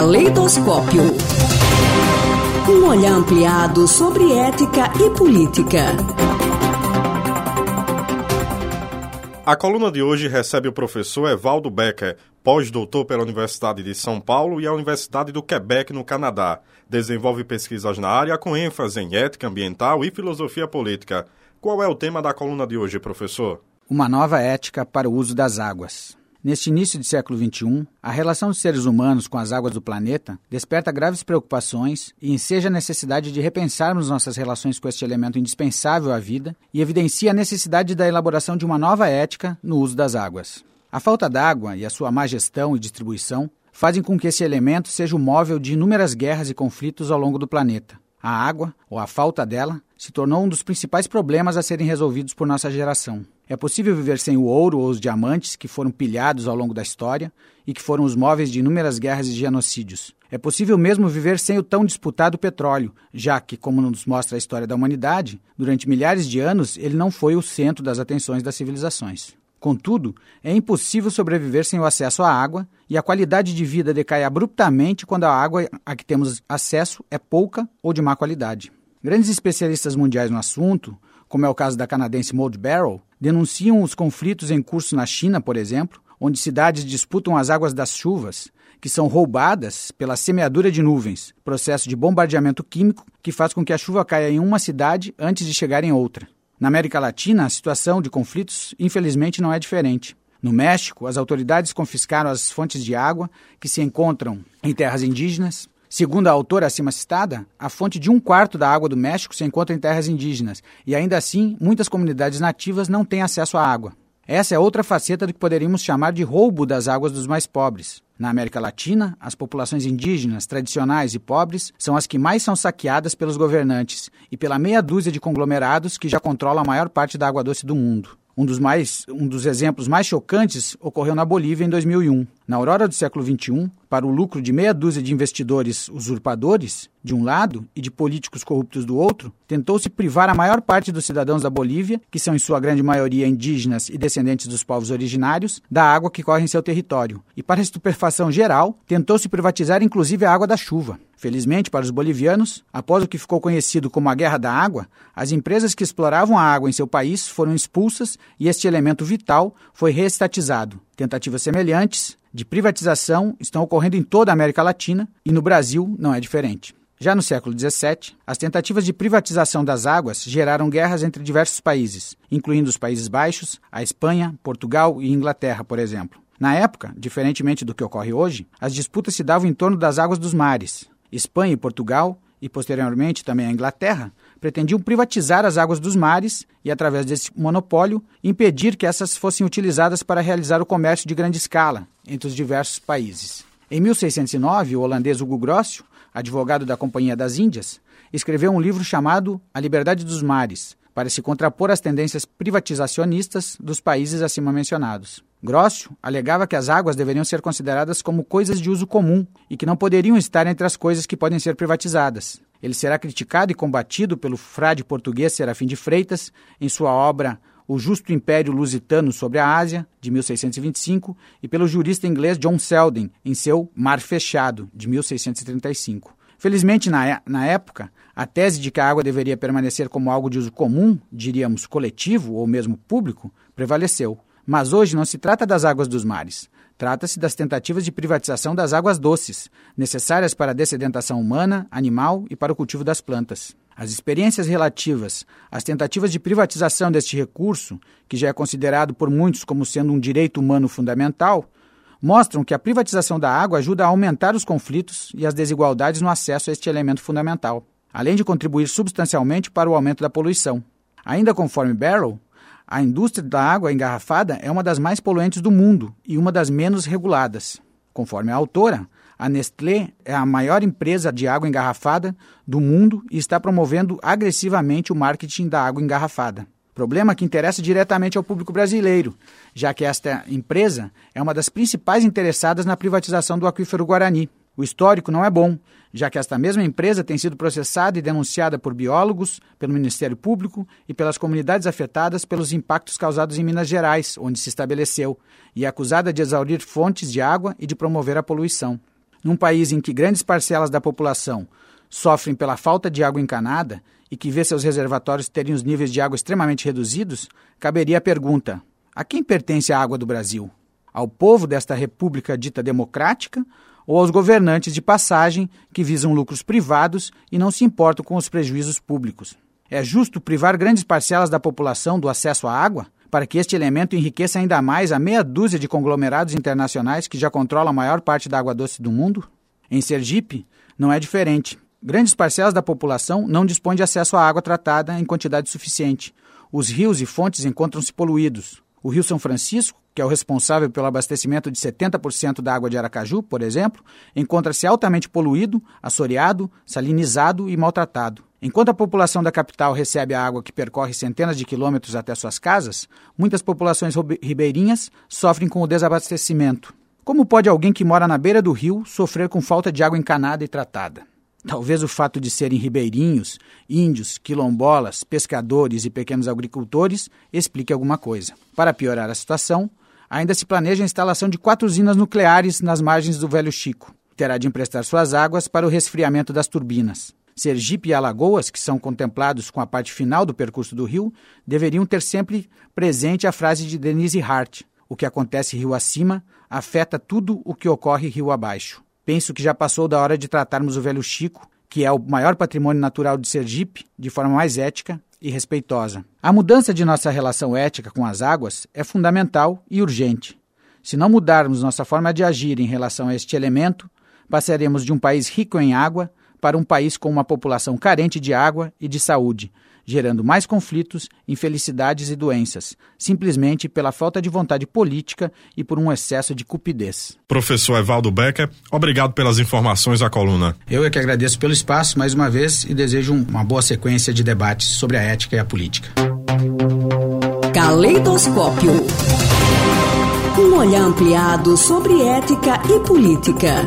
Caleidoscópio. Um olhar ampliado sobre ética e política. A coluna de hoje recebe o professor Evaldo Becker, pós-doutor pela Universidade de São Paulo e a Universidade do Quebec, no Canadá. Desenvolve pesquisas na área com ênfase em ética ambiental e filosofia política. Qual é o tema da coluna de hoje, professor? Uma nova ética para o uso das águas. Neste início do século XXI, a relação dos seres humanos com as águas do planeta desperta graves preocupações e enseja a necessidade de repensarmos nossas relações com este elemento indispensável à vida e evidencia a necessidade da elaboração de uma nova ética no uso das águas. A falta d'água e a sua má gestão e distribuição fazem com que esse elemento seja o móvel de inúmeras guerras e conflitos ao longo do planeta. A água, ou a falta dela, se tornou um dos principais problemas a serem resolvidos por nossa geração. É possível viver sem o ouro ou os diamantes que foram pilhados ao longo da história e que foram os móveis de inúmeras guerras e genocídios. É possível mesmo viver sem o tão disputado petróleo, já que, como nos mostra a história da humanidade, durante milhares de anos ele não foi o centro das atenções das civilizações. Contudo, é impossível sobreviver sem o acesso à água e a qualidade de vida decai abruptamente quando a água a que temos acesso é pouca ou de má qualidade. Grandes especialistas mundiais no assunto, como é o caso da canadense Maud Barrow, denunciam os conflitos em curso na China, por exemplo, onde cidades disputam as águas das chuvas, que são roubadas pela semeadura de nuvens, processo de bombardeamento químico que faz com que a chuva caia em uma cidade antes de chegar em outra. Na América Latina, a situação de conflitos, infelizmente, não é diferente. No México, as autoridades confiscaram as fontes de água que se encontram em terras indígenas, Segundo a autora acima citada, a fonte de um quarto da água do México se encontra em terras indígenas, e ainda assim, muitas comunidades nativas não têm acesso à água. Essa é outra faceta do que poderíamos chamar de roubo das águas dos mais pobres. Na América Latina, as populações indígenas, tradicionais e pobres são as que mais são saqueadas pelos governantes e pela meia dúzia de conglomerados que já controlam a maior parte da água doce do mundo. Um dos, mais, um dos exemplos mais chocantes ocorreu na Bolívia em 2001. Na aurora do século XXI, para o lucro de meia dúzia de investidores usurpadores, de um lado, e de políticos corruptos do outro, tentou-se privar a maior parte dos cidadãos da Bolívia, que são em sua grande maioria indígenas e descendentes dos povos originários, da água que corre em seu território. E, para a estupefação geral, tentou-se privatizar inclusive a água da chuva. Felizmente para os bolivianos, após o que ficou conhecido como a Guerra da Água, as empresas que exploravam a água em seu país foram expulsas e este elemento vital foi reestatizado. Tentativas semelhantes de privatização estão ocorrendo em toda a América Latina e no Brasil não é diferente. Já no século XVII, as tentativas de privatização das águas geraram guerras entre diversos países, incluindo os Países Baixos, a Espanha, Portugal e Inglaterra, por exemplo. Na época, diferentemente do que ocorre hoje, as disputas se davam em torno das águas dos mares. Espanha e Portugal, e posteriormente também a Inglaterra, pretendiam privatizar as águas dos mares e, através desse monopólio, impedir que essas fossem utilizadas para realizar o comércio de grande escala entre os diversos países. Em 1609, o holandês Hugo Grossio, advogado da Companhia das Índias, escreveu um livro chamado A Liberdade dos Mares, para se contrapor às tendências privatizacionistas dos países acima mencionados. Grossio alegava que as águas deveriam ser consideradas como coisas de uso comum e que não poderiam estar entre as coisas que podem ser privatizadas. Ele será criticado e combatido pelo frade português Serafim de Freitas em sua obra O Justo Império Lusitano sobre a Ásia, de 1625, e pelo jurista inglês John Selden em seu Mar Fechado, de 1635. Felizmente, na, é, na época, a tese de que a água deveria permanecer como algo de uso comum, diríamos coletivo ou mesmo público, prevaleceu. Mas hoje não se trata das águas dos mares. Trata-se das tentativas de privatização das águas doces, necessárias para a dessedentação humana, animal e para o cultivo das plantas. As experiências relativas às tentativas de privatização deste recurso, que já é considerado por muitos como sendo um direito humano fundamental, mostram que a privatização da água ajuda a aumentar os conflitos e as desigualdades no acesso a este elemento fundamental, além de contribuir substancialmente para o aumento da poluição. Ainda conforme Barrow, a indústria da água engarrafada é uma das mais poluentes do mundo e uma das menos reguladas. Conforme a autora, a Nestlé é a maior empresa de água engarrafada do mundo e está promovendo agressivamente o marketing da água engarrafada. Problema que interessa diretamente ao público brasileiro, já que esta empresa é uma das principais interessadas na privatização do aquífero Guarani. O histórico não é bom, já que esta mesma empresa tem sido processada e denunciada por biólogos, pelo Ministério Público e pelas comunidades afetadas pelos impactos causados em Minas Gerais, onde se estabeleceu, e é acusada de exaurir fontes de água e de promover a poluição. Num país em que grandes parcelas da população sofrem pela falta de água encanada e que vê seus reservatórios terem os níveis de água extremamente reduzidos, caberia a pergunta: a quem pertence a água do Brasil? Ao povo desta república dita democrática ou aos governantes de passagem que visam lucros privados e não se importam com os prejuízos públicos? É justo privar grandes parcelas da população do acesso à água? Para que este elemento enriqueça ainda mais a meia dúzia de conglomerados internacionais que já controlam a maior parte da água doce do mundo? Em Sergipe, não é diferente. Grandes parcelas da população não dispõem de acesso à água tratada em quantidade suficiente. Os rios e fontes encontram-se poluídos. O Rio São Francisco, que é o responsável pelo abastecimento de 70% da água de Aracaju, por exemplo, encontra-se altamente poluído, assoreado, salinizado e maltratado. Enquanto a população da capital recebe a água que percorre centenas de quilômetros até suas casas, muitas populações ribeirinhas sofrem com o desabastecimento. Como pode alguém que mora na beira do rio sofrer com falta de água encanada e tratada? Talvez o fato de serem ribeirinhos, índios, quilombolas, pescadores e pequenos agricultores explique alguma coisa. Para piorar a situação, ainda se planeja a instalação de quatro usinas nucleares nas margens do Velho Chico. Terá de emprestar suas águas para o resfriamento das turbinas. Sergipe e Alagoas, que são contemplados com a parte final do percurso do rio, deveriam ter sempre presente a frase de Denise Hart: o que acontece rio acima afeta tudo o que ocorre rio abaixo. Penso que já passou da hora de tratarmos o velho Chico, que é o maior patrimônio natural de Sergipe, de forma mais ética e respeitosa. A mudança de nossa relação ética com as águas é fundamental e urgente. Se não mudarmos nossa forma de agir em relação a este elemento, passaremos de um país rico em água para um país com uma população carente de água e de saúde, gerando mais conflitos, infelicidades e doenças, simplesmente pela falta de vontade política e por um excesso de cupidez. Professor Evaldo Becker, obrigado pelas informações à coluna. Eu é que agradeço pelo espaço mais uma vez e desejo uma boa sequência de debates sobre a ética e a política. Caleidoscópio. Um olhar ampliado sobre ética e política.